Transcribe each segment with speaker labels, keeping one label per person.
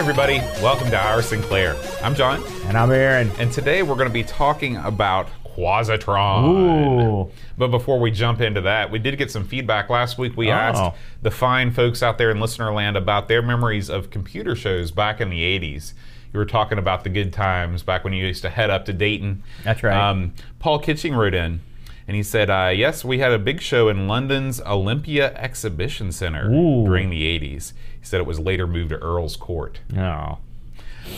Speaker 1: everybody. Welcome to Our Sinclair. I'm John,
Speaker 2: And I'm Aaron.
Speaker 1: and today we're going to be talking about Quazatron.
Speaker 2: Ooh.
Speaker 1: But before we jump into that, we did get some feedback last week. We
Speaker 2: Oh.
Speaker 1: asked the fine folks out there in listener land about their memories of computer shows back in the 80s. You were talking about the good times back when you used to head up to Dayton.
Speaker 2: That's right.
Speaker 1: Um, Paul Kitching wrote in. And he said, uh, "Yes, we had a big show in London's Olympia Exhibition Center
Speaker 2: Ooh.
Speaker 1: during the '80s." He said it was later moved to Earl's Court.
Speaker 2: Oh.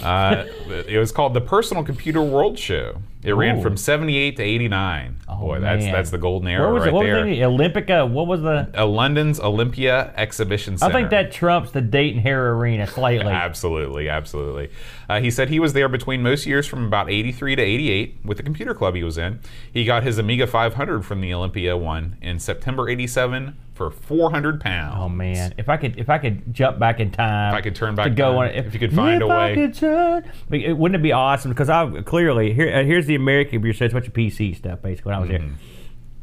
Speaker 1: Uh, it was called the Personal Computer World Show. It ran
Speaker 2: Ooh.
Speaker 1: from '78 to '89. Oh, Boy, that's
Speaker 2: man.
Speaker 1: that's the golden era
Speaker 2: Where was
Speaker 1: right
Speaker 2: it? What
Speaker 1: there.
Speaker 2: was it? Olympica? What was the.
Speaker 1: Uh, London's Olympia Exhibition Center.
Speaker 2: I think that trumps the Dayton Hara Arena slightly.
Speaker 1: Absolutely, absolutely. Uh, he said he was there between most years from about 83 to 88 with the computer club he was in. He got his Amiga 500 from the Olympia one in September 87 for 400 pounds.
Speaker 2: Oh man, if I could, if I could jump back in time,
Speaker 1: If I could turn back
Speaker 2: to go
Speaker 1: time,
Speaker 2: on,
Speaker 1: if you could find
Speaker 2: if
Speaker 1: a
Speaker 2: I
Speaker 1: way.
Speaker 2: could turn- it, wouldn't it be awesome? Because I clearly here, uh, here's the American computer. So it's a bunch of PC stuff basically when I was
Speaker 1: Mm-hmm.
Speaker 2: here.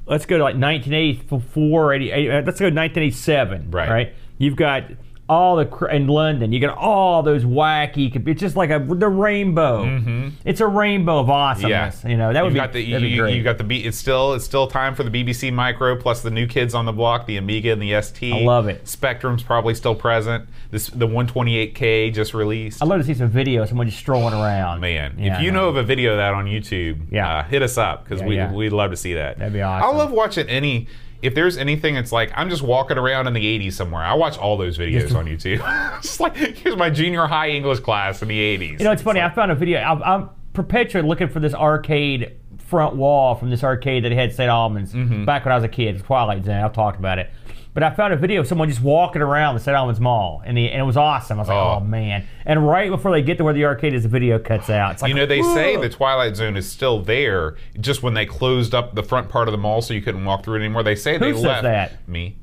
Speaker 2: Let's go to like 1984, 80, uh, let's go 1987.
Speaker 1: Right.
Speaker 2: Right. You've got all the cr- in London. You got all those wacky. It's just like a the rainbow. It's a rainbow of awesomeness. You know that would be,
Speaker 1: got the
Speaker 2: that'd be great.
Speaker 1: you got the B. It's still it's still time for the BBC Micro plus the new kids on the block, the Amiga and the ST.
Speaker 2: I love it.
Speaker 1: Spectrum's probably still present. This the 128K just released.
Speaker 2: I'd love to see some video someone just strolling around.
Speaker 1: Man,
Speaker 2: Yeah,
Speaker 1: if you know of a video of that on YouTube,
Speaker 2: Yeah.
Speaker 1: uh, hit us up because
Speaker 2: Yeah,
Speaker 1: we
Speaker 2: yeah.
Speaker 1: we'd love to see that.
Speaker 2: That'd be awesome.
Speaker 1: I love watching any. If there's anything, it's like I'm just walking around in the '80s somewhere. I watch all those videos on YouTube. just like here's my junior high English class in the '80s.
Speaker 2: You know, it's funny. I found a video. I'm, I'm perpetually looking for this arcade front wall from this arcade that had St. Albans
Speaker 1: Mm-hmm.
Speaker 2: back when I was a kid. Twilight Zone. I've talked about it. But I found a video of someone just walking around the St. Albans Mall, and, the, and it was awesome. I was like,
Speaker 1: Oh.
Speaker 2: oh. man! And right before they get to where the arcade is, the video cuts out. It's like,
Speaker 1: You know, they say the Twilight Zone is still there. Just when they closed up the front part of the mall, so you couldn't walk through it anymore. They say they
Speaker 2: says
Speaker 1: left
Speaker 2: that?
Speaker 1: me.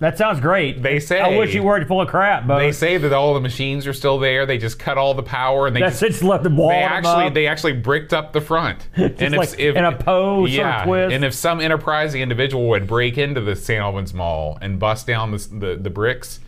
Speaker 2: That sounds great.
Speaker 1: They say
Speaker 2: I wish you weren't full of crap, but
Speaker 1: They say that all the machines are still there. They just cut all the power and they
Speaker 2: that's
Speaker 1: just.
Speaker 2: Just left the wall.
Speaker 1: they actually they actually bricked up the front. and
Speaker 2: like in a pose
Speaker 1: yeah,
Speaker 2: twist.
Speaker 1: and if some enterprising individual would break into the St. Albans Mall and bust down the the, the bricks,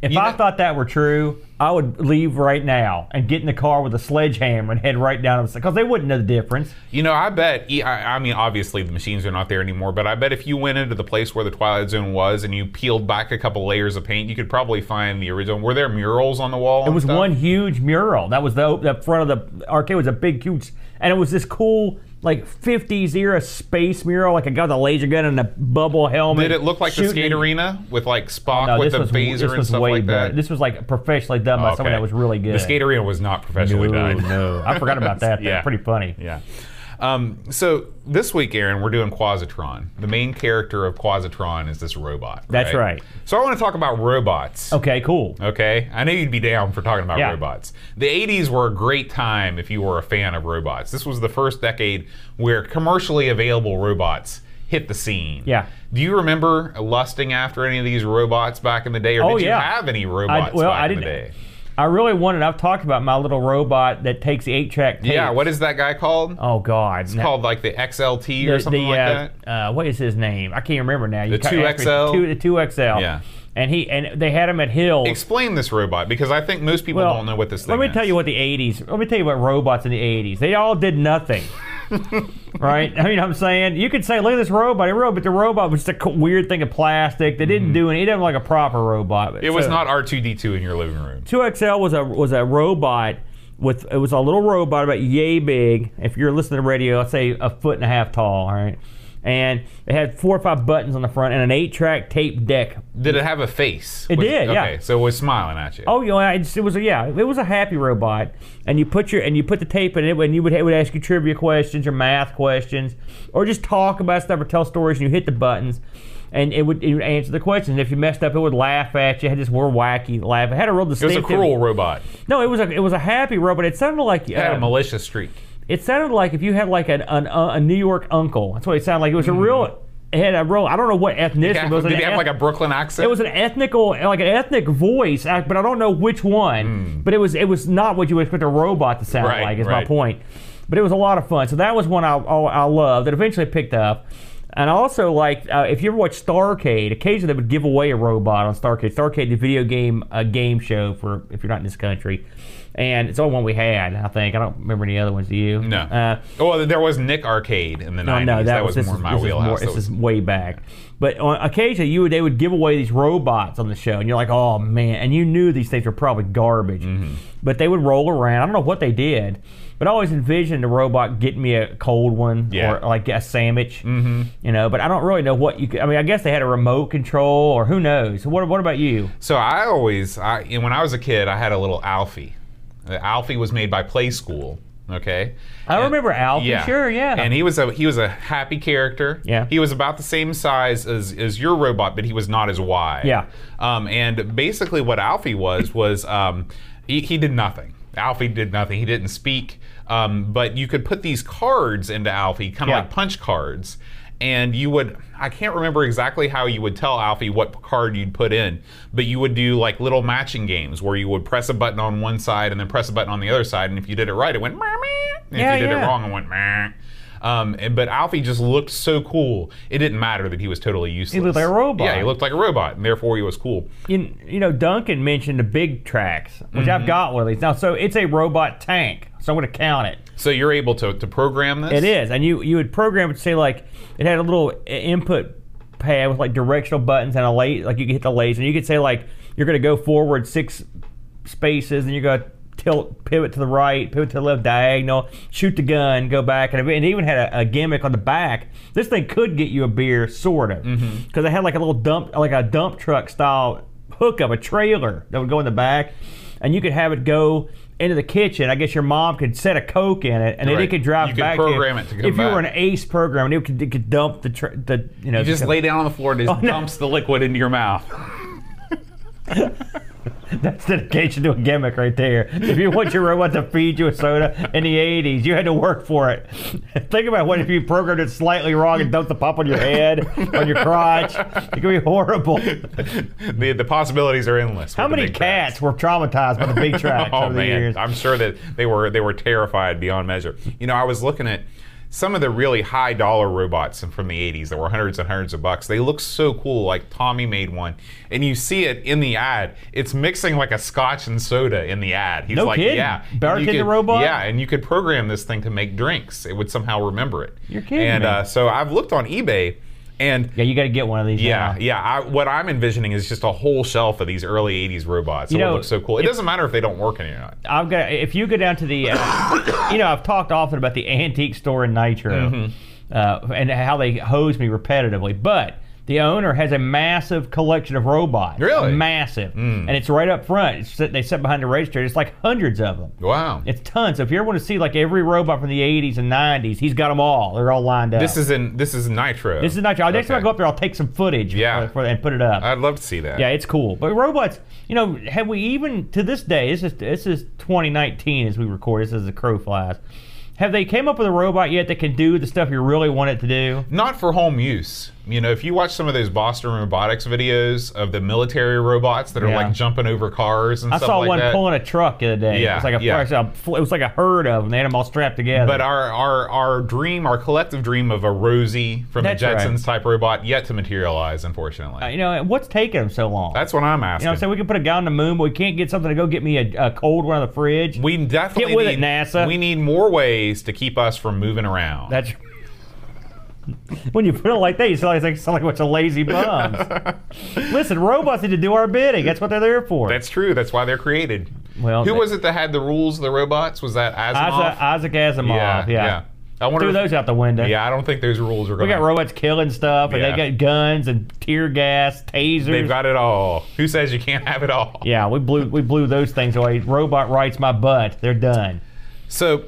Speaker 2: If
Speaker 1: You
Speaker 2: I
Speaker 1: know-
Speaker 2: thought that were true, I would leave right now and get in the car with a sledgehammer and head right down because they wouldn't know the difference.
Speaker 1: you know, I bet. I mean, obviously the machines are not there anymore, but I bet if you went into the place where the Twilight Zone was and you peeled back a couple layers of paint, you could probably find the original. Were there murals on the wall?
Speaker 2: It was one huge mural. That was the the front of the arcade was a big huge, and it was this cool like 50s era space mural, like a guy with a laser gun and a bubble helmet.
Speaker 1: Did it look like the
Speaker 2: shooting-
Speaker 1: skate arena with like Spock
Speaker 2: No,
Speaker 1: with
Speaker 2: this
Speaker 1: the
Speaker 2: was,
Speaker 1: phaser
Speaker 2: this
Speaker 1: and
Speaker 2: was
Speaker 1: stuff
Speaker 2: way
Speaker 1: like
Speaker 2: better.
Speaker 1: that?
Speaker 2: This was like professionally done by oh, someone
Speaker 1: Okay.
Speaker 2: that was really good.
Speaker 1: The skate arena was not professionally
Speaker 2: no,
Speaker 1: done.
Speaker 2: no, I forgot about that.
Speaker 1: Yeah.
Speaker 2: That's pretty funny.
Speaker 1: Yeah. Um, so this week, Aaron, we're doing Quazatron. The main character of Quazatron is this robot.
Speaker 2: That's right.
Speaker 1: So I want to talk about robots.
Speaker 2: Okay, cool.
Speaker 1: Okay, I know you'd be down for talking about
Speaker 2: Yeah.
Speaker 1: robots. The 80s were a great time if you were a fan of robots. This was the first decade where commercially available robots hit the scene.
Speaker 2: Yeah.
Speaker 1: Do you remember lusting after any of these robots back in the day, or
Speaker 2: Oh,
Speaker 1: did you
Speaker 2: yeah.
Speaker 1: have any robots
Speaker 2: well,
Speaker 1: back
Speaker 2: I
Speaker 1: in the day?
Speaker 2: I really wanted. I've talked about my little robot that takes the eight track.
Speaker 1: Yeah, what is that guy called?
Speaker 2: Oh God,
Speaker 1: It's called like the XLT
Speaker 2: the,
Speaker 1: or something
Speaker 2: the,
Speaker 1: like
Speaker 2: uh,
Speaker 1: that.
Speaker 2: Uh, what is his name? I can't remember now. You
Speaker 1: The
Speaker 2: me-
Speaker 1: 2XL?
Speaker 2: Two, the two XL.
Speaker 1: Yeah.
Speaker 2: And he and they had him at Hill.
Speaker 1: Explain this robot because I think most people
Speaker 2: well,
Speaker 1: don't know what this thing is.
Speaker 2: Let me
Speaker 1: is.
Speaker 2: tell you what the '80s. Let me tell you what robots in the '80s. They all did nothing. right? I mean, I'm saying you could say, look at this robot. It robot, but the robot was just a weird thing of plastic. They didn't do anything. It didn't like a proper robot.
Speaker 1: Mm-hmm. It was not R2D2 in your living room.
Speaker 2: 2XL was a was a robot with it was a little robot about yay big. If you're listening to radio, I'd say a foot and a half tall. All right, and it had four or five buttons on the front and an eight track tape deck.
Speaker 1: Did it have a face?
Speaker 2: It
Speaker 1: Was-
Speaker 2: did, yeah.
Speaker 1: Okay, so it was smiling at you.
Speaker 2: Oh, you know, it was a, yeah, it was a happy robot, and you put your and you put the tape in it, and you would it would ask you trivia questions or math questions, or just talk about stuff or tell stories, and you hit the buttons, and it would, it would answer the questions. And if you messed up, it would laugh at you. It had this more wacky laugh. It had a real
Speaker 1: it was a cruel robot.
Speaker 2: No, it was a it was a happy robot. It sounded like
Speaker 1: It had
Speaker 2: uh,
Speaker 1: a malicious streak.
Speaker 2: It sounded like if you had like an, an uh, a New York uncle. That's what it sounded like. It was a real. It had a real. I don't know what ethnicity.
Speaker 1: Yeah,
Speaker 2: it was
Speaker 1: did he have
Speaker 2: eth-
Speaker 1: like a Brooklyn accent?
Speaker 2: It was an ethnical, like an ethnic voice, but I don't know which one. But it was it was not what you would expect a robot to sound
Speaker 1: Hmm. Right,
Speaker 2: like. Is my point. But it was a lot of fun. So that was one I, I, I loved. That eventually picked up. And I also, like, uh, if you ever watch Starcade, occasionally they would give away a robot on Starcade. Starcade, the video game uh, game show for if you're not in this country, and it's the only one we had. I think I don't remember any other ones. Do you?
Speaker 1: No.
Speaker 2: Uh,
Speaker 1: well, there was Nick Arcade in the
Speaker 2: no,
Speaker 1: 90s.
Speaker 2: no, that, was, this
Speaker 1: more
Speaker 2: is,
Speaker 1: my
Speaker 2: this is
Speaker 1: wheelhouse.
Speaker 2: more-
Speaker 1: That
Speaker 2: this
Speaker 1: was-
Speaker 2: is way back. But on occasionally, you would they would give away these robots on the show, and you're like, oh man, and you knew these things were probably garbage,
Speaker 1: Mm-hmm.
Speaker 2: but they would roll around. I don't know what they did, but I always envisioned a robot getting me a cold one
Speaker 1: Yeah.
Speaker 2: or like a sandwich, mm-hmm. you know. But I don't really know what you. Could, I mean, I guess they had a remote control, or who knows. What What about you?
Speaker 1: So I always, I, when I was a kid, I had a little Alphie. The Alphie was made by Playskool. Okay.
Speaker 2: I
Speaker 1: And-
Speaker 2: remember Alphie. Sure, yeah.
Speaker 1: And he was a he was a happy character.
Speaker 2: Yeah.
Speaker 1: He was about the same size as as your robot, but he was not as wide.
Speaker 2: Yeah.
Speaker 1: Um, and basically, what Alphie was was um, he, he did nothing. Alphie did nothing. He didn't speak. Um, but you could put these cards into Alphie, kind of
Speaker 2: Yeah.
Speaker 1: like punch cards, and you would. I can't remember exactly how you would tell Alphie what card you'd put in, but you would do like little matching games where you would press a button on one side and then press a button on the other side, and if you did it right, it went. Meh, meh. And
Speaker 2: Yeah,
Speaker 1: if you did
Speaker 2: yeah.
Speaker 1: it wrong, it went. Meh. Um, and, but Alphie just looked so cool. It didn't matter that he was totally useless.
Speaker 2: He looked like a robot.
Speaker 1: Yeah, he looked like a robot, and therefore he was cool.
Speaker 2: you, you know, Duncan mentioned the Big Traks, which
Speaker 1: Mm-hmm.
Speaker 2: I've got one of these now. So it's a robot tank. So I'm going to count it.
Speaker 1: So you're able to, to program this.
Speaker 2: It is, and you you would program it to say like it had a little input pad with like directional buttons and a late like you could hit the laser, and you could say like you're going to go forward six spaces, and you're going to tilt pivot to the right, pivot to the left, diagonal, shoot the gun, go back, and it even had a, a gimmick on the back. This thing could get you a beer, sort of, mm-hmm. because it had like a little dump like a dump truck style hookup, a trailer that would go in the back, and you could have it go. Into the kitchen, I guess your mom could set a Coke in it, and then it could drive
Speaker 1: You could
Speaker 2: back.
Speaker 1: program
Speaker 2: to,
Speaker 1: it to come
Speaker 2: if you were an ace program, it could, it could dump the tr- the you know
Speaker 1: You just lay down on the floor and it just
Speaker 2: Oh, no.
Speaker 1: dumps the liquid into your mouth.
Speaker 2: That's dedication to a gimmick right there. If you want your robot to feed you a soda in the 80s, you had to work for it. Think about what if you programmed it slightly wrong and dumped the pop on your head, on your crotch. It could be horrible.
Speaker 1: the, the possibilities are endless.
Speaker 2: How many
Speaker 1: Big Traks.
Speaker 2: cats were traumatized by the Big Traks
Speaker 1: oh
Speaker 2: over the years?
Speaker 1: I'm sure that they were they were terrified beyond measure. You know, I was looking at some of the really high dollar robots from the 80s that were hundreds and hundreds of bucks. They look so cool. Like Tomy made one, and you see it in the ad. It's mixing like a scotch and soda in the ad. He's
Speaker 2: No
Speaker 1: like,
Speaker 2: kidding?
Speaker 1: yeah, You could-
Speaker 2: robot?
Speaker 1: Yeah, and you could program this thing to make drinks. It would somehow remember it.
Speaker 2: You're kidding
Speaker 1: And
Speaker 2: me.
Speaker 1: Uh, so I've looked on eBay, and
Speaker 2: yeah, you got to get one of these.
Speaker 1: yeah,
Speaker 2: now.
Speaker 1: yeah. I, what I'm envisioning is just a whole shelf of these early '80s robots.
Speaker 2: You
Speaker 1: it
Speaker 2: know,
Speaker 1: look so cool. It
Speaker 2: if-
Speaker 1: doesn't matter if they don't work any or not.
Speaker 2: I've got. If you go down to the, uh, you know, I've talked often about the antique store in Nitro,
Speaker 1: Mm-hmm.
Speaker 2: uh, and how they hose me repetitively. But the owner has a massive collection of robots.
Speaker 1: Really? Mm.
Speaker 2: massive, and it's right up front. Sit- they sit behind the register. It's like hundreds of them.
Speaker 1: Wow.
Speaker 2: It's tons. So if you ever want to see like every robot from the '80s and '90s, he's got them all. They're all lined up.
Speaker 1: This is in this is Nitro.
Speaker 2: this is Nitro. Next time I go up there, I'll take some footage.
Speaker 1: Yeah.
Speaker 2: For, for, and put it up.
Speaker 1: I'd love to see that.
Speaker 2: Yeah, it's cool. But robots, you know, have we even to this day? This is this is 2019 as we record. This is the crow flies. Have they came up with a robot yet that can do the stuff you really want it to do?
Speaker 1: Not for home use. You know, if you watch some of those Boston Robotics videos of the military robots that are
Speaker 2: Yeah.
Speaker 1: like jumping over cars and
Speaker 2: I
Speaker 1: stuff like that.
Speaker 2: I saw one
Speaker 1: that.
Speaker 2: pulling a truck the other day.
Speaker 1: Yeah,
Speaker 2: it was like a,
Speaker 1: yeah.
Speaker 2: it was like a herd of them. They had them all strapped together.
Speaker 1: but our, our our dream, our collective dream of a Rosie from
Speaker 2: That's
Speaker 1: the
Speaker 2: right.
Speaker 1: Jetsons type robot, yet to materialize, unfortunately.
Speaker 2: Uh, you know, what's taking them so long?
Speaker 1: That's what I'm asking.
Speaker 2: you know,
Speaker 1: asking.
Speaker 2: what I'm saying we can put a guy on the moon, but we can't get something to go get me a, a cold one out of the fridge.
Speaker 1: we definitely
Speaker 2: Get with it,
Speaker 1: need,
Speaker 2: NASA.
Speaker 1: We need more ways to keep us from moving around.
Speaker 2: That's when you put it like that, you sound like, sound like a bunch of lazy bums. Listen, robots need to do our bidding. That's what they're there for.
Speaker 1: That's true. That's why they're created.
Speaker 2: Well,
Speaker 1: who was it that had the rules of the robots? Was that Asimov?
Speaker 2: Isaac, Isaac Asimov.
Speaker 1: yeah,
Speaker 2: Yeah,
Speaker 1: I wonder.
Speaker 2: Threw
Speaker 1: if-
Speaker 2: those out the window.
Speaker 1: yeah, I don't think those rules are
Speaker 2: We
Speaker 1: going.
Speaker 2: got robots killing stuff, and
Speaker 1: Yeah.
Speaker 2: they got guns and tear gas, tasers.
Speaker 1: They've got it all. Who says you can't have it all?
Speaker 2: yeah, we blew we blew those things away. Robot writes my butt. They're done.
Speaker 1: So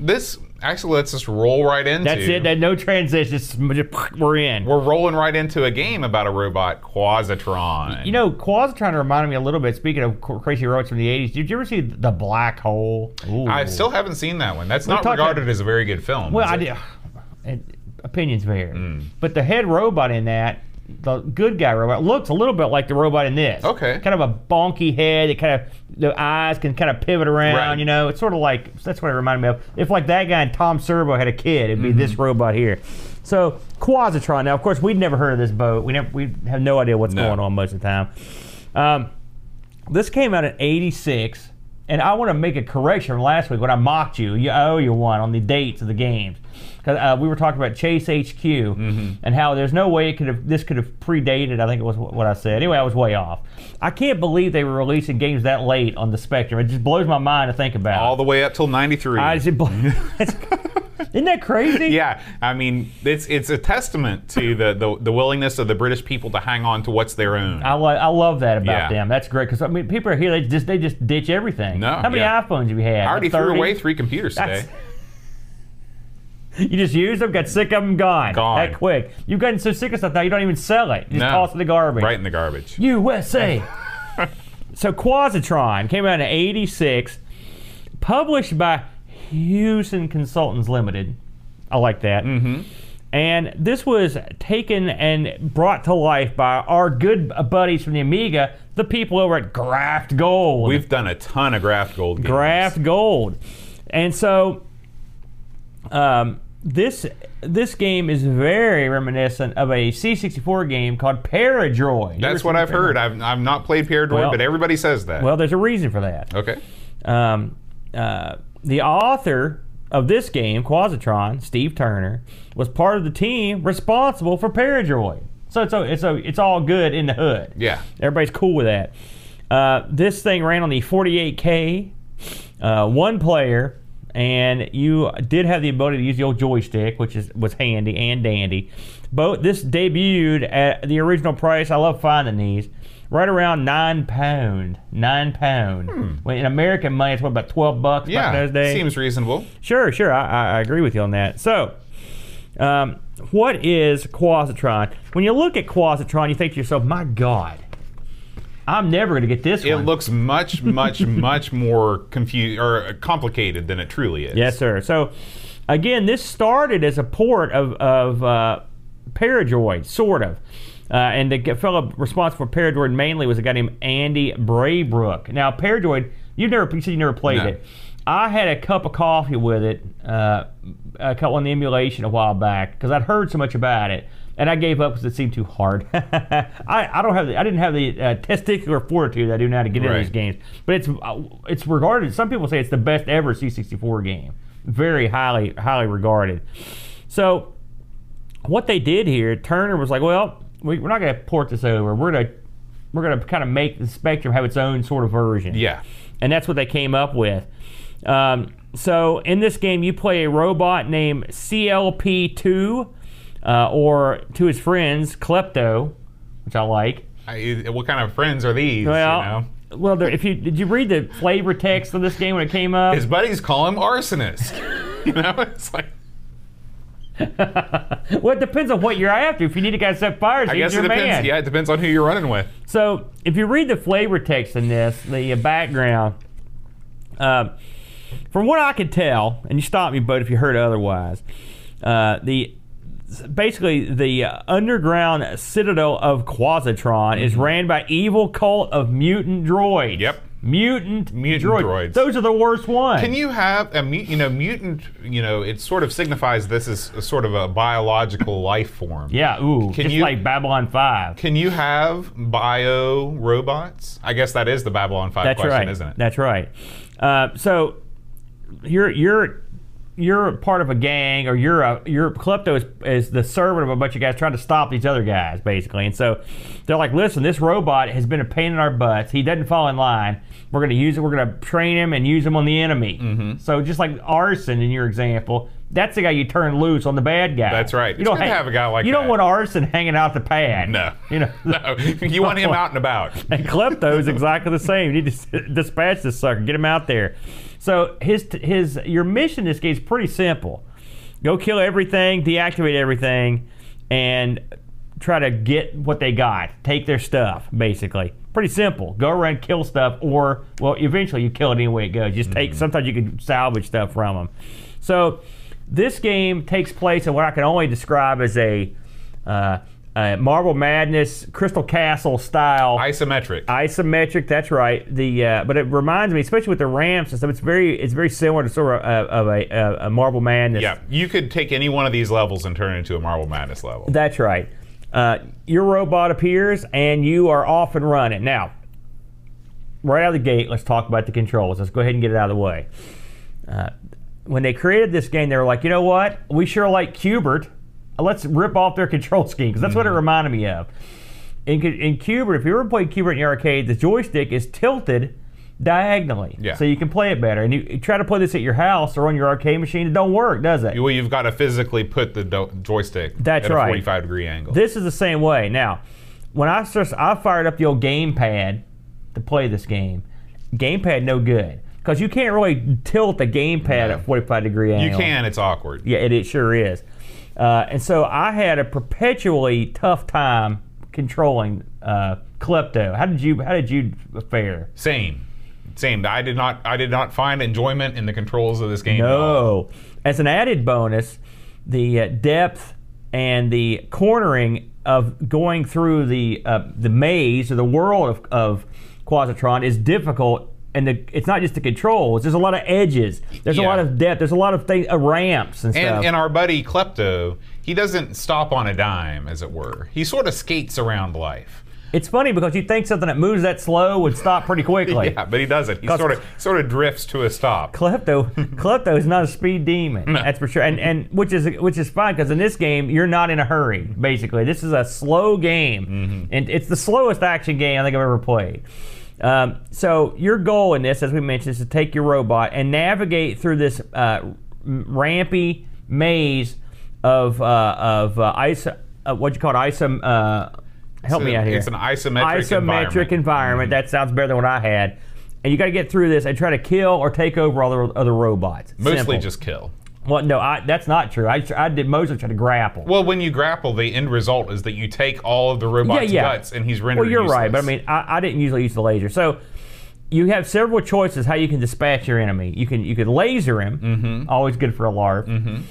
Speaker 1: this actually lets us just roll right into.
Speaker 2: That's it. That no transitions. We're in.
Speaker 1: We're rolling right into a game about a robot, Quazatron.
Speaker 2: you know, Quazatron reminded me a little bit. Speaking of crazy robots from the '80s, did you ever see the Black Hole? Ooh.
Speaker 1: I still haven't seen that one. That's not
Speaker 2: talking-
Speaker 1: regarded as a very good film.
Speaker 2: Well, I did. Opinions vary,
Speaker 1: Mm.
Speaker 2: but the head robot in that, the good guy robot, looks a little bit like the robot in this.
Speaker 1: Okay.
Speaker 2: Kind of a bonky head. It kind of the eyes can kind of pivot around.
Speaker 1: Right.
Speaker 2: You know, it's sort of like that's what it reminded me of. If like that guy and Tom Servo had a kid, it'd be
Speaker 1: Mm-hmm.
Speaker 2: this robot here. So Quazatron. Now, of course, we'd never heard of this boat. We never, we have no idea what's
Speaker 1: No.
Speaker 2: going on most of the time. Um, this came out in '86, and I want to make a correction from last week when I mocked you. You I owe you one on the dates of the games because uh, we were talking about Chase HQ and how there's no way it could have this could have predated. I think it was what I said. Anyway, I was way off. I can't believe they were releasing games that late on the Spectrum. It just blows my mind to think about.
Speaker 1: All the way up till '93.
Speaker 2: I just, isn't that crazy?
Speaker 1: Yeah, I mean, it's it's a testament to the, the the willingness of the British people to hang on to what's their own.
Speaker 2: I, lo- I love that about
Speaker 1: Yeah.
Speaker 2: them. That's great because I mean, people are here. They just they just ditch everything.
Speaker 1: No,
Speaker 2: How many
Speaker 1: yeah.
Speaker 2: iPhones have you had?
Speaker 1: I already
Speaker 2: Like
Speaker 1: threw away three computers today.
Speaker 2: That's- You just used them, got sick of them, gone.
Speaker 1: Gone.
Speaker 2: That quick. You've gotten so sick of stuff now you don't even sell it. You just
Speaker 1: No.
Speaker 2: toss it in the garbage.
Speaker 1: Right in the garbage.
Speaker 2: USA. so Quazatron came out in '86, published by Hewson Consultants Limited. I like that. Mm-hmm. And this was taken and brought to life by our good buddies from the Amiga, the people over at Graftgold.
Speaker 1: We've done a ton of Graftgold games.
Speaker 2: Graftgold. And so um, this this game is very reminiscent of a C64 game called Paradroid.
Speaker 1: That's what I've heard. I've, I've not played Paradroid,
Speaker 2: Well-
Speaker 1: but everybody says that.
Speaker 2: Well, there's a reason for that.
Speaker 1: okay.
Speaker 2: Um, uh, the author of this game, Quazatron, Steve Turner, was part of the team responsible for Paradroid. So it's a, it's a, it's all good in the hood.
Speaker 1: Yeah.
Speaker 2: Everybody's cool with that. Uh, this thing ran on the 48K, uh, one player, and you did have the ability to use the old joystick, which is was handy and dandy. Both this debuted at the original price. I love finding these. Right around nine pound, nine pound. When in American money, it's what about twelve bucks back in
Speaker 1: Hmm.
Speaker 2: Those days.
Speaker 1: Seems reasonable.
Speaker 2: Sure, sure. I, I, agree with you on that. So, um, what is Quazatron? When you look at Quazatron, you think to yourself, my God, I'm never going to get this
Speaker 1: It
Speaker 2: one.
Speaker 1: looks much, much, much more confused or complicated than it truly is.
Speaker 2: yes, sir. So, again, this started as a port of, of uh, Paradroid, sort of. Uh, and the fellow responsible for Paradroid mainly was a guy named Andy Braybrook. Now, Paradroid, you never you said you never played
Speaker 1: No.
Speaker 2: it. I had a cup of coffee with it, uh, a couple on the emulation a while back because I'd heard so much about it, and I gave up because it seemed too hard. I, I don't have the, I didn't have the uh, testicular fortitude I do now to get into these games. But it's uh, it's regarded. Some people say it's the best ever C64 game. Very highly highly regarded. So what they did here, Turner was like, well, we, we're not going to port this over. We're going to we're going to kind of make the Spectrum have its own sort of version.
Speaker 1: Yeah.
Speaker 2: And that's what they came up with. Um, so in this game, you play a robot named CLP2, uh, or to his friends, Klepto, which I like.
Speaker 1: I, what kind of friends are these?
Speaker 2: Well,
Speaker 1: you know?
Speaker 2: well, there- if you did you read the flavor text of this game when it came up?
Speaker 1: His buddies call him arsonist. you know, it's like
Speaker 2: well, it depends on what you're after. If you need a guy to set fires,
Speaker 1: I guess
Speaker 2: your
Speaker 1: it depends.
Speaker 2: man.
Speaker 1: Yeah, it depends on who you're running with.
Speaker 2: So if you read the flavor text in this, the uh, background, um, from what I could tell, and you stop me, but if you heard otherwise, uh, the basically the uh, underground citadel of Quazatron is ran by evil cult of mutant droids.
Speaker 1: Mm-hmm. Yep.
Speaker 2: Mutant,
Speaker 1: Mutant droids.
Speaker 2: Those are the worst ones.
Speaker 1: Can you have a mu- you know mutant? You know, it sort of signifies this is a sort of a biological life form.
Speaker 2: Yeah. Ooh.
Speaker 1: Can
Speaker 2: just
Speaker 1: you-
Speaker 2: like Babylon Five.
Speaker 1: Can you have bio robots? I guess that is the Babylon Five
Speaker 2: That's
Speaker 1: question,
Speaker 2: right.
Speaker 1: isn't it?
Speaker 2: That's right. Uh, so you're you're you're part of a gang, or you're a you're klepto is, is the servant of a bunch of guys trying to stop these other guys, basically. And so they're like, listen, this robot has been a pain in our butts. He doesn't fall in line. We're going to use it. We're going to train him and use him on the enemy.
Speaker 1: Mm-hmm.
Speaker 2: So just like arson in your example. That's the guy you turn loose on the bad guy.
Speaker 1: That's right.
Speaker 2: You
Speaker 1: It's
Speaker 2: don't hang-
Speaker 1: have a guy like
Speaker 2: You don't want arson hanging out the pad.
Speaker 1: No.
Speaker 2: You know.
Speaker 1: no, you want him out and about.
Speaker 2: And Klepto is exactly the same. You need to dispatch this sucker, get him out there. So his his your mission in this game is pretty simple: go kill everything, deactivate everything, and try to get what they got. Take their stuff, basically. Pretty simple. Go around, kill stuff, or well, eventually you kill it anyway it goes. Just take. Sometimes you can salvage stuff from them. So this game takes place in what I can only describe as a uh, uh, Marble Madness, Crystal Castle style.
Speaker 1: Isometric.
Speaker 2: isometric. That's right. The uh, but it reminds me, especially with the ramps and stuff. It's very it's very similar to sort of, uh, of a, a, a Marble Madness.
Speaker 1: yeah, you could take any one of these levels and turn it into a Marble Madness level.
Speaker 2: That's right. Uh, your robot appears and you are off and running. Now, right out of the gate, let's talk about the controls. Let's go ahead and get it out of the way. Uh, when they created this game, they were like, you know what? We sure like Q*bert. Let's rip off their control scheme because that's what it
Speaker 1: Mm-hmm.
Speaker 2: reminded me of. In, in Q*bert, if you ever played Q*bert in the arcade, the joystick is tilted diagonally,
Speaker 1: Yeah.
Speaker 2: so you can play it better. And you, you try to play this at your house or on your arcade machine, it don't work, does it?
Speaker 1: Well, you've got to physically put the do- joystick
Speaker 2: That's
Speaker 1: at
Speaker 2: right.
Speaker 1: a 45 degree angle.
Speaker 2: This is the same way. Now, when I first I fired up the old gamepad to play this game, gamepad no good because you can't really tilt the gamepad
Speaker 1: No.
Speaker 2: at 45 degree angle.
Speaker 1: you can, it's awkward.
Speaker 2: Yeah, it, it sure is. Uh, and so I had a perpetually tough time controlling uh, Klepto. How did you How did you fare?
Speaker 1: Same. Same. I did not I did not find enjoyment in the controls of this game.
Speaker 2: No. As an added bonus, the uh, depth and the cornering of going through the uh, the maze or the world of, of Quazatron is difficult. And the, it's not just the controls. There's a lot of edges. There's a lot of depth. There's a lot of things, uh, ramps and stuff.
Speaker 1: And, and our buddy Klepto, he doesn't stop on a dime, as it were. He sort of skates around life.
Speaker 2: it's funny because you think something that moves that slow would stop pretty quickly.
Speaker 1: Yeah, but he doesn't. He sort of sort of drifts to a stop.
Speaker 2: Klepto, Klepto is not a speed demon.
Speaker 1: No.
Speaker 2: That's for sure. And and which is which is fine because in this game you're not in a hurry. Basically, this is a slow game,
Speaker 1: Mm-hmm.
Speaker 2: and it's the slowest action game I think I've ever played. Um, so your goal in this, as we mentioned, is to take your robot and navigate through this uh, rampy maze of uh, of uh, iso, uh, what you call it, isom. Uh, help me out here.
Speaker 1: It's an isometric,
Speaker 2: isometric
Speaker 1: environment. Mm-hmm.
Speaker 2: That sounds better than what I had. And you got to get through this and try to kill or take over all the other robots.
Speaker 1: Mostly
Speaker 2: Simple.
Speaker 1: just kill.
Speaker 2: Well, no, I, that's not true. I, I did mostly try to grapple.
Speaker 1: Well, when you grapple, the end result is that you take all of the robot's
Speaker 2: yeah.
Speaker 1: guts and he's rendered
Speaker 2: well, you're right, but I mean, I, I didn't usually use the laser. So you have several choices how you can dispatch your enemy. You can you can laser him,
Speaker 1: Mm-hmm.
Speaker 2: always good for a larp.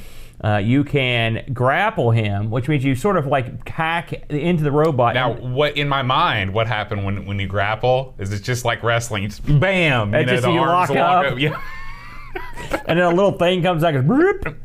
Speaker 2: Uh, you can grapple him, which means you sort of like hack into the robot.
Speaker 1: Now, what in my mind, what happened when when you grapple is it's just like wrestling. It's bam, you know,
Speaker 2: just
Speaker 1: the
Speaker 2: you
Speaker 1: arms
Speaker 2: lock
Speaker 1: lock
Speaker 2: up.
Speaker 1: up. Yeah.
Speaker 2: And then a little thing comes out and goes,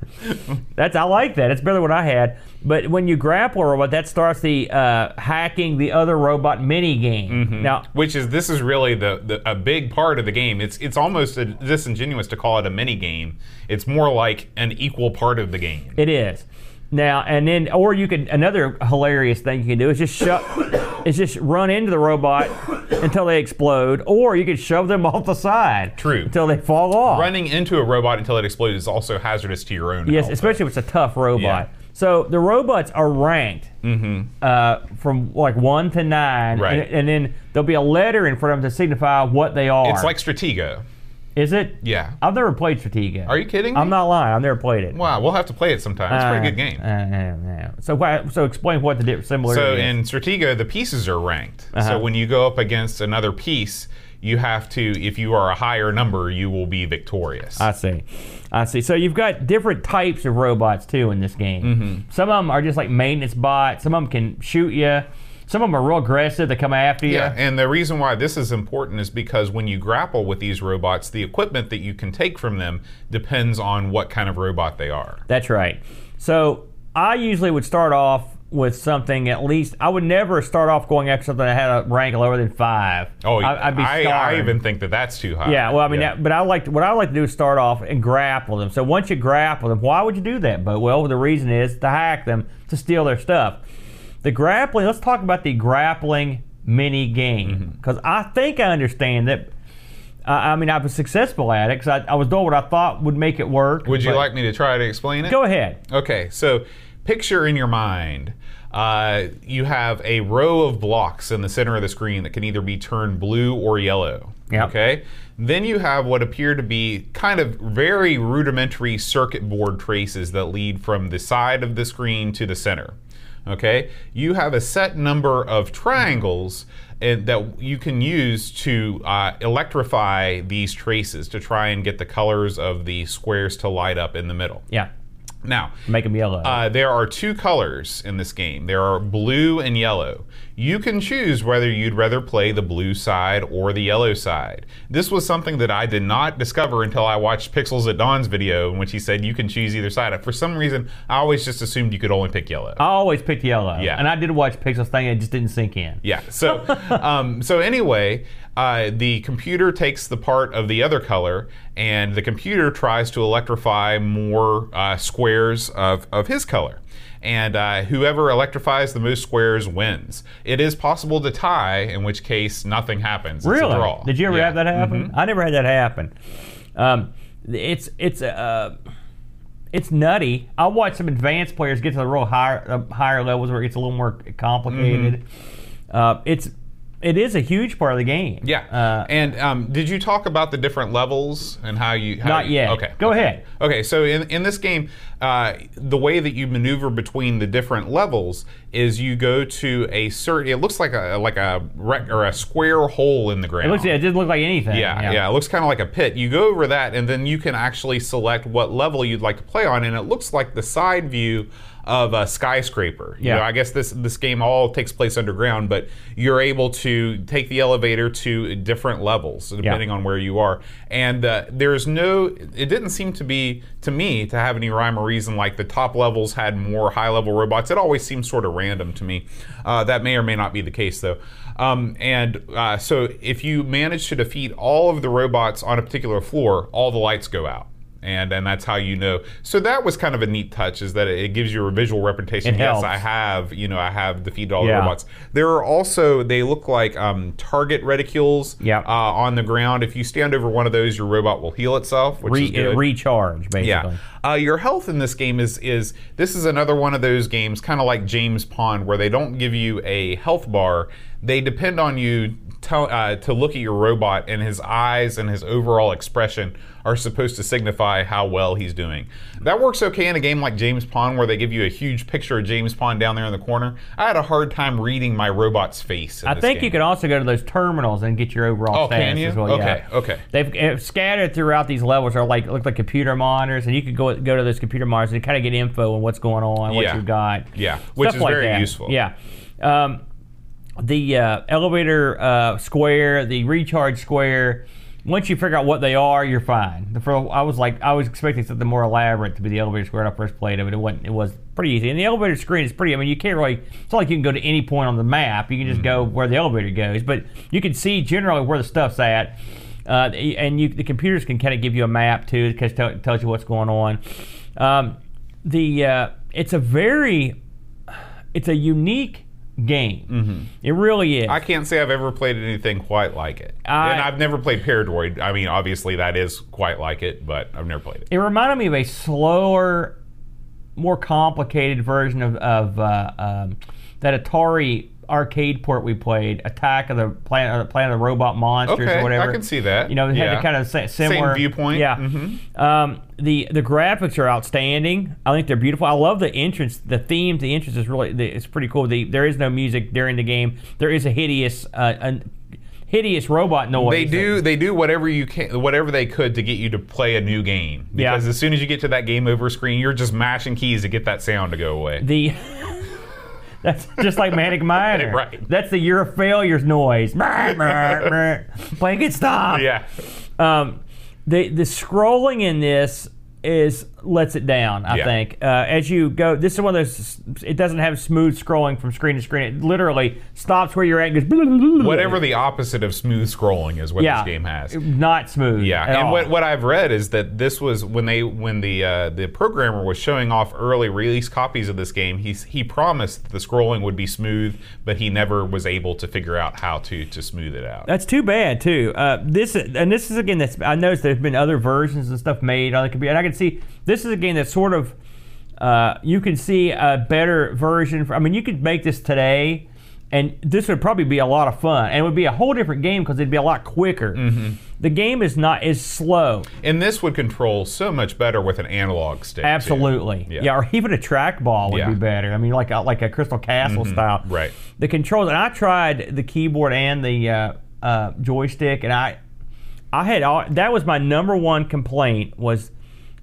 Speaker 2: That's I like that. It's better than what I had. But when you grapple a robot, that starts the uh, hacking the other robot mini game.
Speaker 1: Mm-hmm.
Speaker 2: Now,
Speaker 1: Which is this is really the, the a big part of the game. It's it's almost a, disingenuous to call it a mini game. It's more like an equal part of the game.
Speaker 2: it is. Now and then, or you could another hilarious thing you can do is just shove, is just run into the robot until they explode, or you can shove them off the side,
Speaker 1: True.
Speaker 2: until they fall off.
Speaker 1: Running into a robot until it explodes is also hazardous to your own
Speaker 2: Yes,
Speaker 1: health.
Speaker 2: especially if it's a tough robot.
Speaker 1: Yeah.
Speaker 2: So the robots are ranked uh, from like one to nine,
Speaker 1: Mm-hmm. Right.
Speaker 2: and, and then there'll be a letter in front of them to signify what they are.
Speaker 1: It's like Stratego.
Speaker 2: Is it?
Speaker 1: Yeah.
Speaker 2: I've never played Stratega.
Speaker 1: Are you kidding me?
Speaker 2: I'm not lying. I've never played it.
Speaker 1: Wow, we'll have to play it sometime. It's a pretty good game.
Speaker 2: Uh, uh, uh, so, why, so explain what the di- similarity
Speaker 1: So
Speaker 2: is.
Speaker 1: in Stratego, the pieces are ranked.
Speaker 2: Uh-huh.
Speaker 1: So when you go up against another piece, you have to, if you are a higher number, you will be victorious.
Speaker 2: I see. I see. So you've got different types of robots too in this game.
Speaker 1: Mm-hmm.
Speaker 2: Some of them are just like maintenance bots. Some of them can shoot you. Some of them are real aggressive. They come after you.
Speaker 1: yeah, and the reason why this is important is because when you grapple with these robots, the equipment that you can take from them depends on what kind of robot they are.
Speaker 2: That's right. So I usually would start off with something at least. I would never start off going after something that had a rank lower than five.
Speaker 1: Oh,
Speaker 2: I, I'd be
Speaker 1: I, I even think that that's too high.
Speaker 2: Yeah, well, I mean, that, but I like to, what I like to do is start off and grapple them. So once you grapple them, why would you do that? But well, the reason is to hack them to steal their stuff. The grappling. Let's talk about the grappling mini game
Speaker 1: Mm-hmm.
Speaker 2: because I think I understand that. Uh, I mean, I was successful at it because I, I was doing what I thought would make it work.
Speaker 1: Would you like me to try to explain it?
Speaker 2: Go ahead.
Speaker 1: Okay, so picture in your mind, uh, you have a row of blocks in the center of the screen that can either be turned blue or yellow.
Speaker 2: Yep.
Speaker 1: Okay. Then you have what appear to be kind of very rudimentary circuit board traces that lead from the side of the screen to the center. Okay. You have a set number of triangles and that you can use to uh, electrify these traces to try and get the colors of the squares to light up in the middle.
Speaker 2: Yeah.
Speaker 1: Now,
Speaker 2: Make them yellow.
Speaker 1: uh, there are two colors in this game. There are blue and yellow. You can choose whether you'd rather play the blue side or the yellow side. This was something that I did not discover until I watched Pixels at Dawn's video in which he said you can choose either side. For some reason, I always just assumed you could only pick yellow.
Speaker 2: I always picked yellow.
Speaker 1: Yeah.
Speaker 2: And I did watch Pixels thing, it just didn't sink in.
Speaker 1: Yeah. So, um, so anyway, uh, the computer takes the part of the other color, and the computer tries to electrify more uh, squares of, of his color. And uh, whoever electrifies the most squares wins. It is possible to tie, in which case nothing happens. It's a
Speaker 2: Really?
Speaker 1: draw.
Speaker 2: Did you ever
Speaker 1: Yeah.
Speaker 2: have that happen?
Speaker 1: Mhm.
Speaker 2: I never had that happen. Um, it's it's uh, it's nutty. I watch some advanced players get to the real higher uh, higher levels where it gets a little more complicated. Uh, it's it is a huge part of the game.
Speaker 1: Yeah.
Speaker 2: Uh,
Speaker 1: and um, did you talk about the different levels and how you? How
Speaker 2: Not
Speaker 1: you-
Speaker 2: yet.
Speaker 1: Okay.
Speaker 2: Go
Speaker 1: okay.
Speaker 2: ahead.
Speaker 1: Okay. So in, in this game, uh, the way that you maneuver between the different levels is you go to a certain. It looks like a like a rec, or a square hole in the ground.
Speaker 2: it looks it doesn't look like anything.
Speaker 1: Yeah, yeah, It looks kind of like a pit. You go over that, and then you can actually select what level you'd like to play on, and it looks like the side view of a skyscraper. You
Speaker 2: Yeah.
Speaker 1: know, I guess this this game all takes place underground, but you're able to take the elevator to different levels depending on where you are. And uh, there's no. It didn't seem to be to me to have any rhyme or reason. Like the top levels had more high level robots. It always seems sort of random to me. Uh, that may or may not be the case though. Um, and uh, so if you manage to defeat all of the robots on a particular floor, all the lights go out. And, and that's how you know. So that was kind of a neat touch, is that it, it gives you a visual representation.
Speaker 2: It
Speaker 1: yes,
Speaker 2: helps.
Speaker 1: I have, you know, I have defeated all
Speaker 2: Yeah.
Speaker 1: the robots. There are also they look like um, target reticules
Speaker 2: Yeah.
Speaker 1: uh, on the ground. If you stand over one of those, your robot will heal itself, which
Speaker 2: Re-
Speaker 1: is good.
Speaker 2: it recharge basically.
Speaker 1: Yeah. Uh, your health in this game is is this is another one of those games, kind of like James Pond, where they don't give you a health bar. They depend on you to, uh, to look at your robot, and his eyes and his overall expression are supposed to signify how well he's doing. That works okay in a game like James Pond, where they give you a huge picture of James Pond down there in the corner. I had a hard time reading my robot's face. in
Speaker 2: I think
Speaker 1: game.
Speaker 2: you can also go to those terminals and get your overall
Speaker 1: Oh, you?
Speaker 2: as well.
Speaker 1: Okay,
Speaker 2: yeah.
Speaker 1: okay.
Speaker 2: They've uh, scattered throughout these levels are like look like computer monitors, and you could go go to those computer monitors and kind of get info on what's going on, what
Speaker 1: Yeah.
Speaker 2: you've got.
Speaker 1: Yeah, which
Speaker 2: Stuff
Speaker 1: is
Speaker 2: like
Speaker 1: very
Speaker 2: that.
Speaker 1: useful.
Speaker 2: Yeah. Um, the uh, elevator uh, square, the recharge square. Once you figure out what they are, you're fine. The fir- I was like, I was expecting something more elaborate to be the elevator square when I first played it, but it wasn't. It was pretty easy. And the elevator screen is pretty. I mean, you can't really. It's not like you can go to any point on the map. You can just go where the elevator goes, but you can see generally where the stuff's at. Uh, and you, the computers can kind of give you a map too, because tell, tells you what's going on. Um, the uh, it's a very, it's a unique game. It really is.
Speaker 1: I can't say I've ever played anything quite like it.
Speaker 2: I-
Speaker 1: and I've never played Paradroid. I mean, obviously that is quite like it, but I've never played it.
Speaker 2: it reminded me of a slower, more complicated version of, of uh, um, that Atari arcade port we played, Attack of the Planet, uh, Planet of the Robot Monsters
Speaker 1: Okay,
Speaker 2: or whatever.
Speaker 1: I can see that.
Speaker 2: You know, it had
Speaker 1: Yeah.
Speaker 2: the kind of sa- similar
Speaker 1: viewpoint.
Speaker 2: Yeah.
Speaker 1: Mhm.
Speaker 2: Um, the the graphics are outstanding. I think they're beautiful. I love the entrance, the theme. The entrance is really the, it's pretty cool. The, there is no music during the game. There is a hideous. Uh, an, Hideous robot noise.
Speaker 1: They do they do whatever you can whatever they could to get you to play a new game.
Speaker 2: Yeah.
Speaker 1: Because as soon as you get to that game over screen, you're just mashing keys to get that sound to go away.
Speaker 2: The that's just like Manic Miner.
Speaker 1: Right.
Speaker 2: That's the year of failures noise. Blanket it stop.
Speaker 1: yeah.
Speaker 2: Um, the the scrolling in this is lets it down. I
Speaker 1: Yeah.
Speaker 2: think uh, as you go, this is one of those. It doesn't have smooth scrolling from screen to screen. It literally stops where you're at. And goes
Speaker 1: Whatever the opposite of smooth scrolling is what
Speaker 2: yeah,
Speaker 1: this game has.
Speaker 2: Not smooth.
Speaker 1: Yeah, and
Speaker 2: all.
Speaker 1: what, what I've read is that this was when they when the uh, the programmer was showing off early release copies of this game. He he promised that the scrolling would be smooth, but he never was able to figure out how to to smooth it out.
Speaker 2: That's too bad too. Uh, this and this is again. that's I noticed there's been other versions and stuff made on the computer, can see this is a game that's sort of uh, you can see a better version. For, I mean, you could make this today, and this would probably be a lot of fun, and it would be a whole different game because it'd be a lot quicker.
Speaker 1: Mm-hmm.
Speaker 2: The game is not is slow.
Speaker 1: and this would control so much better with an analog stick.
Speaker 2: Absolutely,
Speaker 1: Yeah.
Speaker 2: yeah. or even a trackball would
Speaker 1: Yeah. Mm-hmm.
Speaker 2: be better. I mean, like a, like a Crystal Castle style.
Speaker 1: Right.
Speaker 2: The controls, and I tried the keyboard and the uh, uh, joystick, and I, I had all, that was my number one complaint was,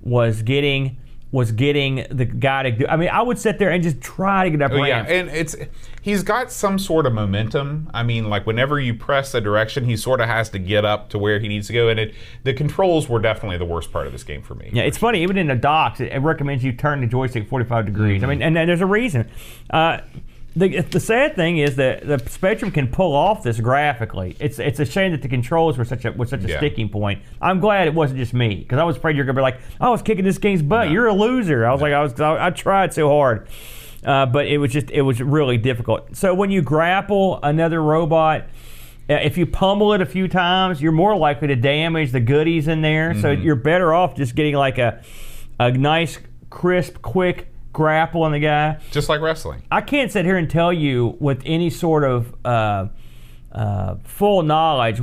Speaker 2: was getting was getting the guy to do. I mean, I would sit there and just try to get up
Speaker 1: Oh, yeah, and it's he's got some sort of momentum. I mean, like whenever you press a direction, he sort of has to get up to where he needs to go. And it the controls were definitely the worst part of this game for me.
Speaker 2: Yeah, it's funny. Even in the docs, it, it recommends you turn the joystick 45 degrees. I mean, and, and there's a reason. Uh, the, the sad thing is that the Spectrum can pull off this graphically. It's it's a shame that the controls were such a was such a
Speaker 1: Yeah.
Speaker 2: sticking point. I'm glad it wasn't just me because I was afraid you're gonna be like, I was kicking this game's butt. You're a loser. I was like, I was I, I tried so hard, uh, but it was just it was really difficult. So when you grapple another robot. Uh, if you pummel it a few times, you're more likely to damage the goodies in there. So
Speaker 1: Mm-hmm.
Speaker 2: you're better off just getting like a a nice, crisp, quick grapple on the guy.
Speaker 1: Just like wrestling.
Speaker 2: I can't sit here and tell you with any sort of uh, uh, full knowledge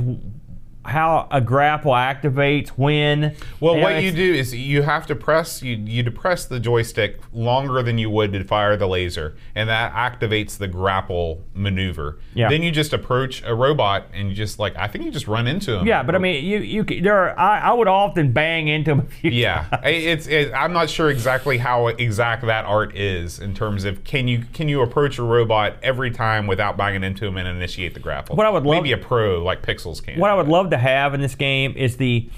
Speaker 2: how a grapple activates when.
Speaker 1: Well, what you do is you have to press you you depress the joystick longer than you would to fire the laser, and that activates the grapple maneuver.
Speaker 2: Yeah.
Speaker 1: Then you just approach a robot and you just like I think you just run into him.
Speaker 2: Yeah, but I mean, you you c- there are I, I would often bang into him.
Speaker 1: Yeah, I- it's it, I'm not sure exactly how exact that art is in terms of can you can you approach a robot every time without banging into him and initiate the grapple.
Speaker 2: What I would love-
Speaker 1: maybe a pro like Pixels can.
Speaker 2: What I would love to have in this game is the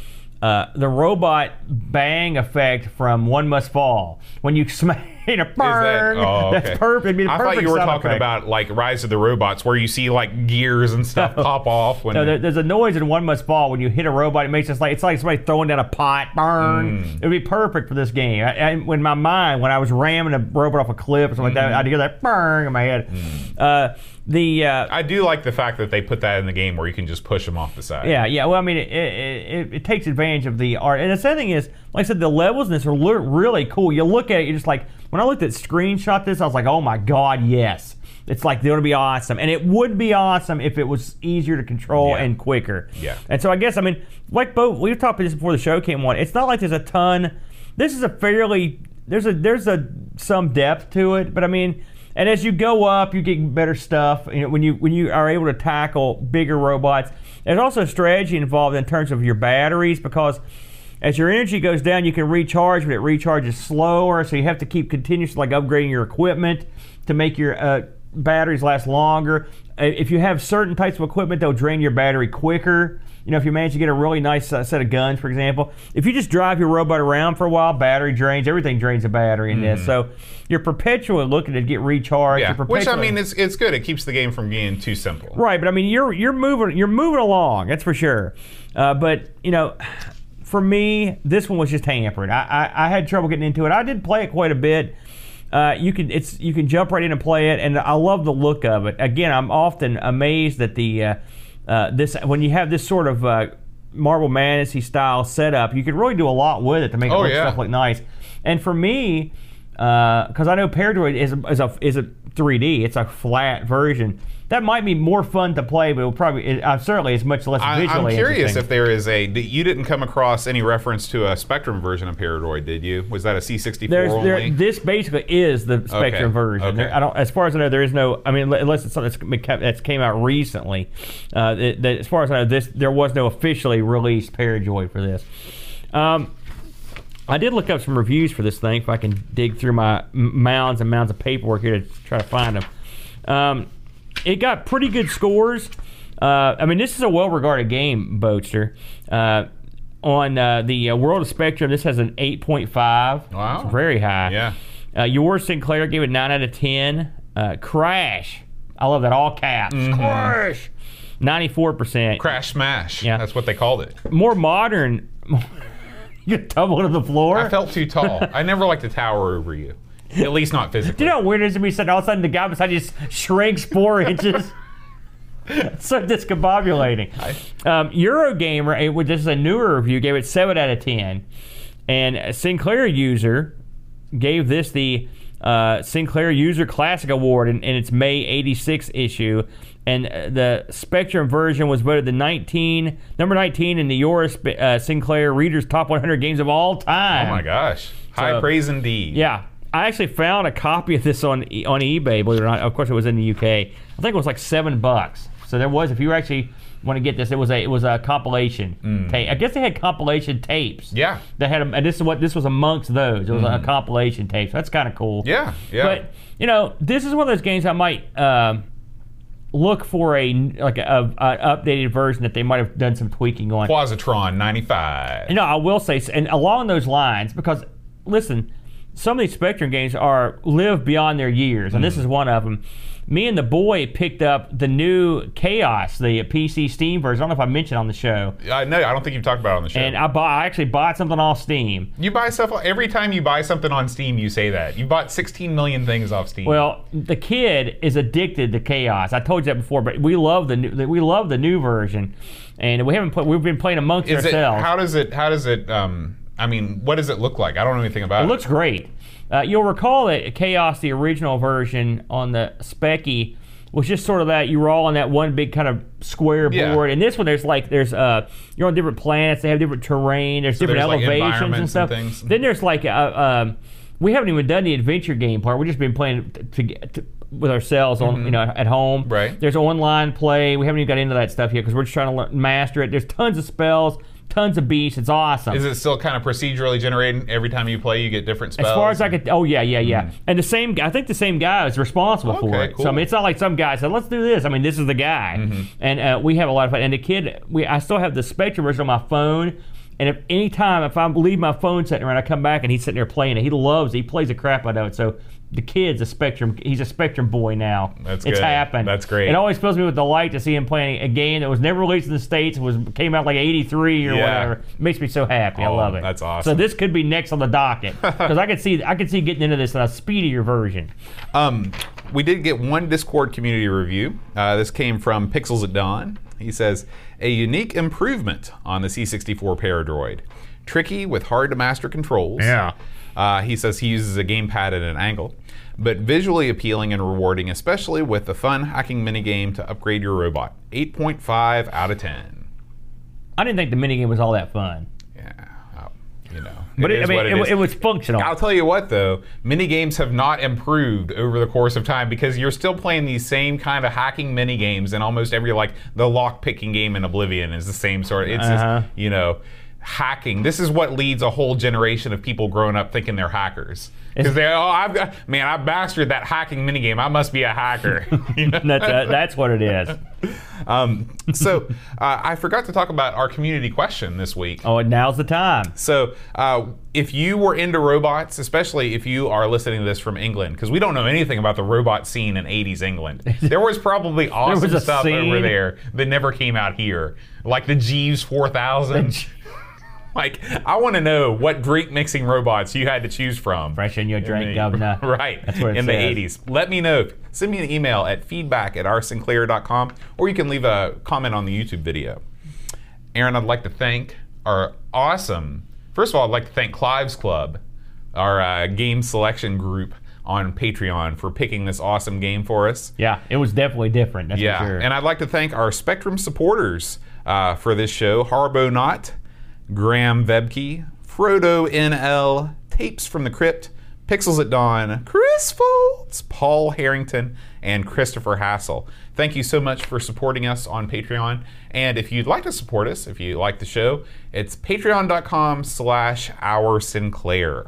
Speaker 2: uh, the robot bang effect from One Must Fall. When you smash, you know,
Speaker 1: that,
Speaker 2: burn.
Speaker 1: oh, okay.
Speaker 2: That's perfect. The
Speaker 1: I thought you were talking
Speaker 2: effect.
Speaker 1: about like Rise of the Robots, where you see like gears and stuff pop off when.
Speaker 2: No, there, there's a noise in One Must Fall when you hit a robot. It makes it like it's like somebody throwing down a pot. Burn.
Speaker 1: Mm.
Speaker 2: It'd be perfect for this game. I, I, when my mind, when I was ramming a robot off a cliff or something like
Speaker 1: Mm.
Speaker 2: that, I'd hear that burn in my head. Uh, the uh,
Speaker 1: I do like the fact that they put that in the game where you can just push them off the side.
Speaker 2: Yeah, yeah. Well, I mean, it, it, it, it takes advantage of the art. And the second thing is, like I said, the levels in this are really cool. You look at it, you're just like, when I looked at screenshot this, I was like, oh my god, yes. It's like they're gonna be awesome, and it would be awesome if it was easier to control
Speaker 1: Yeah.
Speaker 2: and quicker.
Speaker 1: Yeah.
Speaker 2: And so I guess I mean, like both we've talked about this before the show came on. It's not like there's a ton. This is a fairly there's a there's a some depth to it, but I mean, and as you go up, you get better stuff. You know, when you when you are able to tackle bigger robots, there's also strategy involved in terms of your batteries because as your energy goes down, you can recharge, but it recharges slower, so you have to keep continuously like upgrading your equipment to make your uh, batteries last longer. Uh, If you have certain types of equipment, they'll drain your battery quicker. You know, if you manage to get a really nice uh, set of guns, for example, if you just drive your robot around for a while, battery drains. Everything drains a battery in this, so you're perpetually looking to get recharged.
Speaker 1: Mm-hmm. Yeah,
Speaker 2: You're
Speaker 1: which I mean, it's it's good. It keeps the game from being too simple.
Speaker 2: Right, but I mean, you're you're moving you're moving along. That's for sure. Uh, but you know, for me, this one was just hampered. I, I I had trouble getting into it. I did play it quite a bit. Uh, you can it's you can jump right in and play it, and I love the look of it. Again, I'm often amazed that the uh, uh, this when you have this sort of uh, Marble Fantasy style setup, you can really do a lot with it to make it
Speaker 1: Oh,
Speaker 2: look
Speaker 1: yeah.
Speaker 2: stuff look nice. And for me, because I know Paradroid is a, is a is a 3D, it's a flat version. That might be more fun to play, but it'll probably it, uh, certainly it's much less
Speaker 1: I,
Speaker 2: visually.
Speaker 1: I'm curious if there is a. You didn't come across any reference to a Spectrum version of Paradroid, did you? Was that a C64
Speaker 2: There's,
Speaker 1: only?
Speaker 2: there, this basically is the Spectrum version.
Speaker 1: okay.
Speaker 2: There- I don't, as far as I know, there is no. I mean, unless it's something that's, that's came out recently. Uh, it- that- as far as I know, this there was no officially released Paradroid for this. Um, I did look up some reviews for this thing. If I can dig through my mounds and mounds of paperwork here to try to find them. Um, it got pretty good scores. Uh, I mean, this is a well-regarded game, Boatster. Uh, on uh, the uh, World of Spectrum, this has an 8.5.
Speaker 1: Wow.
Speaker 2: It's very high.
Speaker 1: Yeah.
Speaker 2: Uh, yours, Sinclair, gave it 9 out of 10. Uh, Crash. I love that, all caps. Crash. 94%.
Speaker 1: Crash Smash.
Speaker 2: Yeah.
Speaker 1: That's what they called it.
Speaker 2: More modern. you tumble to the floor.
Speaker 1: I felt too tall. I never like to tower over you. At least not physically.
Speaker 2: Do you know how weird it is to be sitting all of a sudden the guy beside you just shrinks four inches? It's so discombobulating. Um, Eurogamer, this is a newer review, gave it 7 out of 10. And Sinclair user gave this the uh, Sinclair User Classic Award in, in its May 86 issue. And uh, the Spectrum version was voted the 19, number 19 in the Your uh, Sinclair Reader's Top 100 Games of All time.
Speaker 1: Oh my gosh. High
Speaker 2: So-
Speaker 1: praise indeed.
Speaker 2: Yeah. I actually found a copy of this on on eBay. Believe it or not, of course, it was in the UK. I think it was like seven bucks. So there was, if you actually want to get this. It was a it was a compilation tape. I guess they had compilation tapes.
Speaker 1: Mm. Yeah.
Speaker 2: They had, and this is what this was amongst those. It was a compilation tape. So that's kind of cool.
Speaker 1: Yeah, yeah.
Speaker 2: But you know, this is one of those games I might um, look for a like a, a updated version that they might have done some tweaking on.
Speaker 1: Quazatron 95.
Speaker 2: You know, I will say, and along those lines, because listen, some of these Spectrum games are live beyond their years, and
Speaker 1: Mm.
Speaker 2: this is one of them. Me and the boy picked up the new Chaos, the PC Steam version. I don't know if I mentioned on the show,
Speaker 1: I know. I don't think you've talked about it on the show.
Speaker 2: and I bought. I actually bought something off Steam.
Speaker 1: you buy stuff every time you buy something on Steam. You say that you bought 16 million things off Steam.
Speaker 2: Well, the kid is addicted to chaos. I told you that before, but we love the new, we love the new version, and we haven't put. We've been playing amongst
Speaker 1: is it?
Speaker 2: ourselves.
Speaker 1: How does it? How does it? Um, I mean, what does it look like? I don't know anything about
Speaker 2: It
Speaker 1: it.
Speaker 2: looks great. Uh, you'll recall that Chaos, the original version on the Specky, was just sort of that you were all on that one big kind of square
Speaker 1: Yeah.
Speaker 2: board. And this one, there's like there's uh you're on different planets. They have different terrain. There's different
Speaker 1: there's, like,
Speaker 2: elevations and
Speaker 1: environments
Speaker 2: stuff.
Speaker 1: and.
Speaker 2: Then there's like uh, um, we haven't even done the adventure game part. We've just been playing to, to, with ourselves on you know at home.
Speaker 1: Mm-hmm. Right.
Speaker 2: There's online play. We haven't even got into that stuff yet because we're just trying to learn, master it. There's tons of spells, tons of beasts. It's awesome.
Speaker 1: Is it still kind of procedurally generated? Every time you play, you get different spells.
Speaker 2: As far as I could, oh yeah, yeah, yeah. And the same, I think the same guy is responsible for it.
Speaker 1: cool.
Speaker 2: So I mean, it's not like some guy said, "Let's do this." I mean, this is the guy, and uh, we have a lot of fun. And the kid, we, I still have the Spectrum version on my phone. And if any time if I leave my phone sitting around, I come back and he's sitting there playing it. He loves it. He plays the crap out of it. So the kid's a Spectrum. He's a Spectrum boy now.
Speaker 1: That's
Speaker 2: it's
Speaker 1: good.
Speaker 2: happened.
Speaker 1: That's great.
Speaker 2: It always fills me with delight to see him playing a game that was never released in the states. It was came out like '83 or
Speaker 1: Yeah.
Speaker 2: whatever. It makes me so happy. I
Speaker 1: Oh,
Speaker 2: love it.
Speaker 1: that's awesome.
Speaker 2: So this could be next on the docket because I could see I could see getting into this in a speedier version.
Speaker 1: Um, we did get one Discord community review. Uh, this came from Pixels at Dawn. He says, a unique improvement on the C64 Paradroid. Tricky with hard to master controls.
Speaker 2: Yeah.
Speaker 1: Uh, he says he uses a gamepad at an angle, but visually appealing and rewarding, especially with the fun hacking minigame to upgrade your robot. 8.5 out of 10.
Speaker 2: I didn't think the minigame was all that fun,
Speaker 1: Yeah, you know.
Speaker 2: but it, I mean, it,
Speaker 1: is.
Speaker 2: it was functional.
Speaker 1: I'll tell you what, though, mini games have not improved over the course of time because you're still playing these same kind of hacking mini games, and almost every like the lock picking game in Oblivion is the same sort. Of, It's
Speaker 2: Uh-huh.
Speaker 1: just you know hacking. This is what leads a whole generation of people growing up thinking they're hackers because they oh I've got man I mastered that hacking mini game. I must be a hacker. You know?
Speaker 2: that's uh, that's what it is.
Speaker 1: um, so uh, I forgot to talk about our community question this week.
Speaker 2: Oh, and now's the time.
Speaker 1: So, uh, if you were into robots, especially if you are listening to this from England, because we don't know anything about the robot scene in 80s England, there was probably awesome
Speaker 2: was
Speaker 1: stuff over there that never came out here, like the Jeeves 4000. Like, I want to know what drink mixing robots you had to choose from.
Speaker 2: Fresh in your drink,
Speaker 1: the-
Speaker 2: governor.
Speaker 1: Right.
Speaker 2: That's what it
Speaker 1: in
Speaker 2: says.
Speaker 1: the 80s. Let me know. Send me an email at feedback at oursinclair.com or you can leave a comment on the YouTube video. Aaron, I'd like to thank our awesome, first of all, I'd like to thank Clive's Club, our uh, game selection group on Patreon for picking this awesome game for us.
Speaker 2: Yeah, it was definitely different. That's
Speaker 1: Yeah,
Speaker 2: for sure.
Speaker 1: and I'd like to thank our Spectrum supporters uh, for this show: Harbo Knott, Graham Vebke, Frodo NL, Tapes from the Crypt, Pixels at Dawn, Chris Foltz, Paul Harrington, and Christopher Hassel. Thank you so much for supporting us on Patreon. And if you'd like to support us, if you like the show, it's patreon.com slash our Sinclair.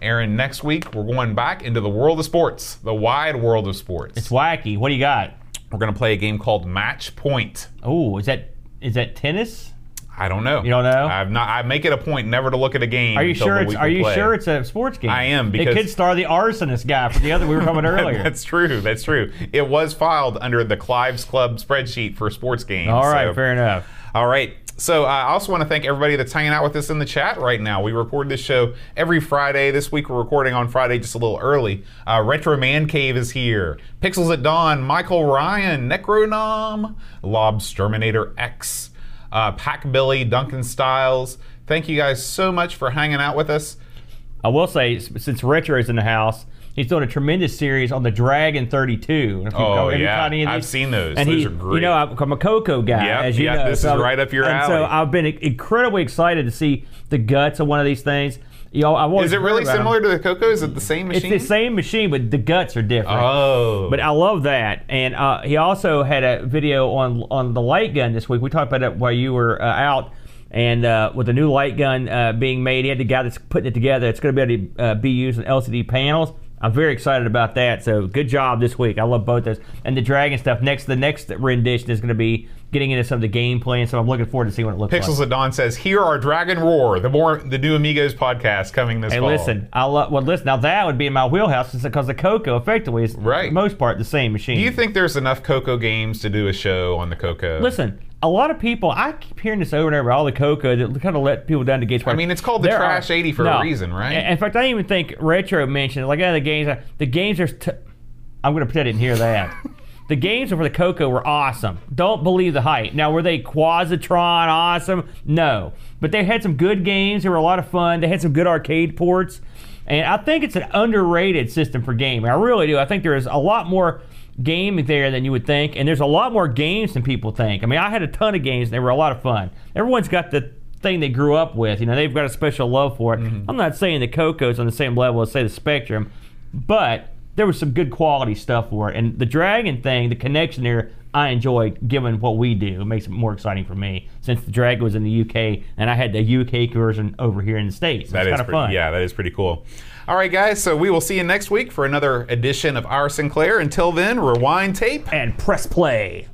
Speaker 1: Aaron, next week we're going back into the world of sports, the wide world of sports.
Speaker 2: it's wacky. What do you got?
Speaker 1: We're going to play a game called Match Point.
Speaker 2: Oh, is that is that tennis?
Speaker 1: I don't know.
Speaker 2: You don't know?
Speaker 1: I've not. I make it a point never to look at a game.
Speaker 2: Are you sure it's Are you
Speaker 1: play.
Speaker 2: sure it's a sports game?
Speaker 1: I am,
Speaker 2: it
Speaker 1: because-
Speaker 2: could star the arsonist guy for the other we were talking about earlier.
Speaker 1: That's true. That's true. It was filed under the Clive's Club spreadsheet for sports games.
Speaker 2: All right,
Speaker 1: so-
Speaker 2: fair enough.
Speaker 1: All right. So I also want to thank everybody that's hanging out with us in the chat right now. We record this show every Friday. This week we're recording on Friday just a little early. Uh, Retro Man Cave is here. Pixels at Dawn, Michael Ryan, Necronom, Lobsterminator X, uh, Pack Billy, Duncan Styles. Thank you guys so much for hanging out with us.
Speaker 2: I will say, since Retro's in the house, he's doing a tremendous series on the Dragon 32. If you-
Speaker 1: Oh, yeah.
Speaker 2: of
Speaker 1: I've seen those.
Speaker 2: And
Speaker 1: Those
Speaker 2: he,
Speaker 1: are great.
Speaker 2: You know, I'm a Coco guy,
Speaker 1: Yep,
Speaker 2: as you
Speaker 1: yep,
Speaker 2: know.
Speaker 1: this is right up your
Speaker 2: and
Speaker 1: alley.
Speaker 2: so I've been incredibly excited to see the guts of one of these things. You know, always
Speaker 1: Is it really similar to the Coco? Is it the same machine?
Speaker 2: It's the same machine, but the guts are different.
Speaker 1: Oh.
Speaker 2: But I love that, and uh, he also had a video on on the light gun this week. We talked about it while you were uh, out, and uh, with the new light gun uh, being made, he had the guy that's putting it together. It's going to be able to uh, be used in LCD panels. I'm very excited about that. So good job this week. I love both those, and the dragon stuff. Next, the next rendition is going to be getting into some of the gameplay, and so I'm looking forward to see what it looks like.
Speaker 1: Pixels at Dawn says, "Here are Dragon Roar, the more the new Amigos podcast coming this
Speaker 2: Hey,
Speaker 1: fall."
Speaker 2: listen, I love. Well, listen. Now that would be in my wheelhouse, because the Coco effectively is,
Speaker 1: Right.
Speaker 2: for the most part, the same machine.
Speaker 1: Do you think there's enough Coco games to do a show on the Coco?
Speaker 2: Listen, a lot of people. I keep hearing this over and over. All the Coco that kind of let people down to gates.
Speaker 1: I mean, it's called the
Speaker 2: There
Speaker 1: Trash
Speaker 2: are-
Speaker 1: 80 for
Speaker 2: no.
Speaker 1: a reason, right?
Speaker 2: In fact, I even think retro mentioned like yeah, the games. The games are. T- I'm going to pretend I didn't hear that. the games for the Coco were awesome. Don't believe the hype. Now, were they Quazatron awesome? No, but they had some good games. They were a lot of fun. They had some good arcade ports, and I think it's an underrated system for gaming. I really do. I think there is a lot more game there than you would think, and there's a lot more games than people think. I mean, I had a ton of games. And they were a lot of fun. Everyone's got the thing they grew up with. You know, they've got a special love for it. Mm-hmm. I'm not saying the Coco's on the same level as say the Spectrum, but there was some good quality stuff for it. And the Dragon thing, the connection there, I enjoy given what we do. It makes it more exciting for me since the Dragon was in the UK and I had the UK version over here in the States.
Speaker 1: That
Speaker 2: it's kind of fun.
Speaker 1: yeah, that is pretty cool. All right, guys. So we will see you next week for another edition of Our Sinclair. Until then, rewind tape.
Speaker 2: And press play.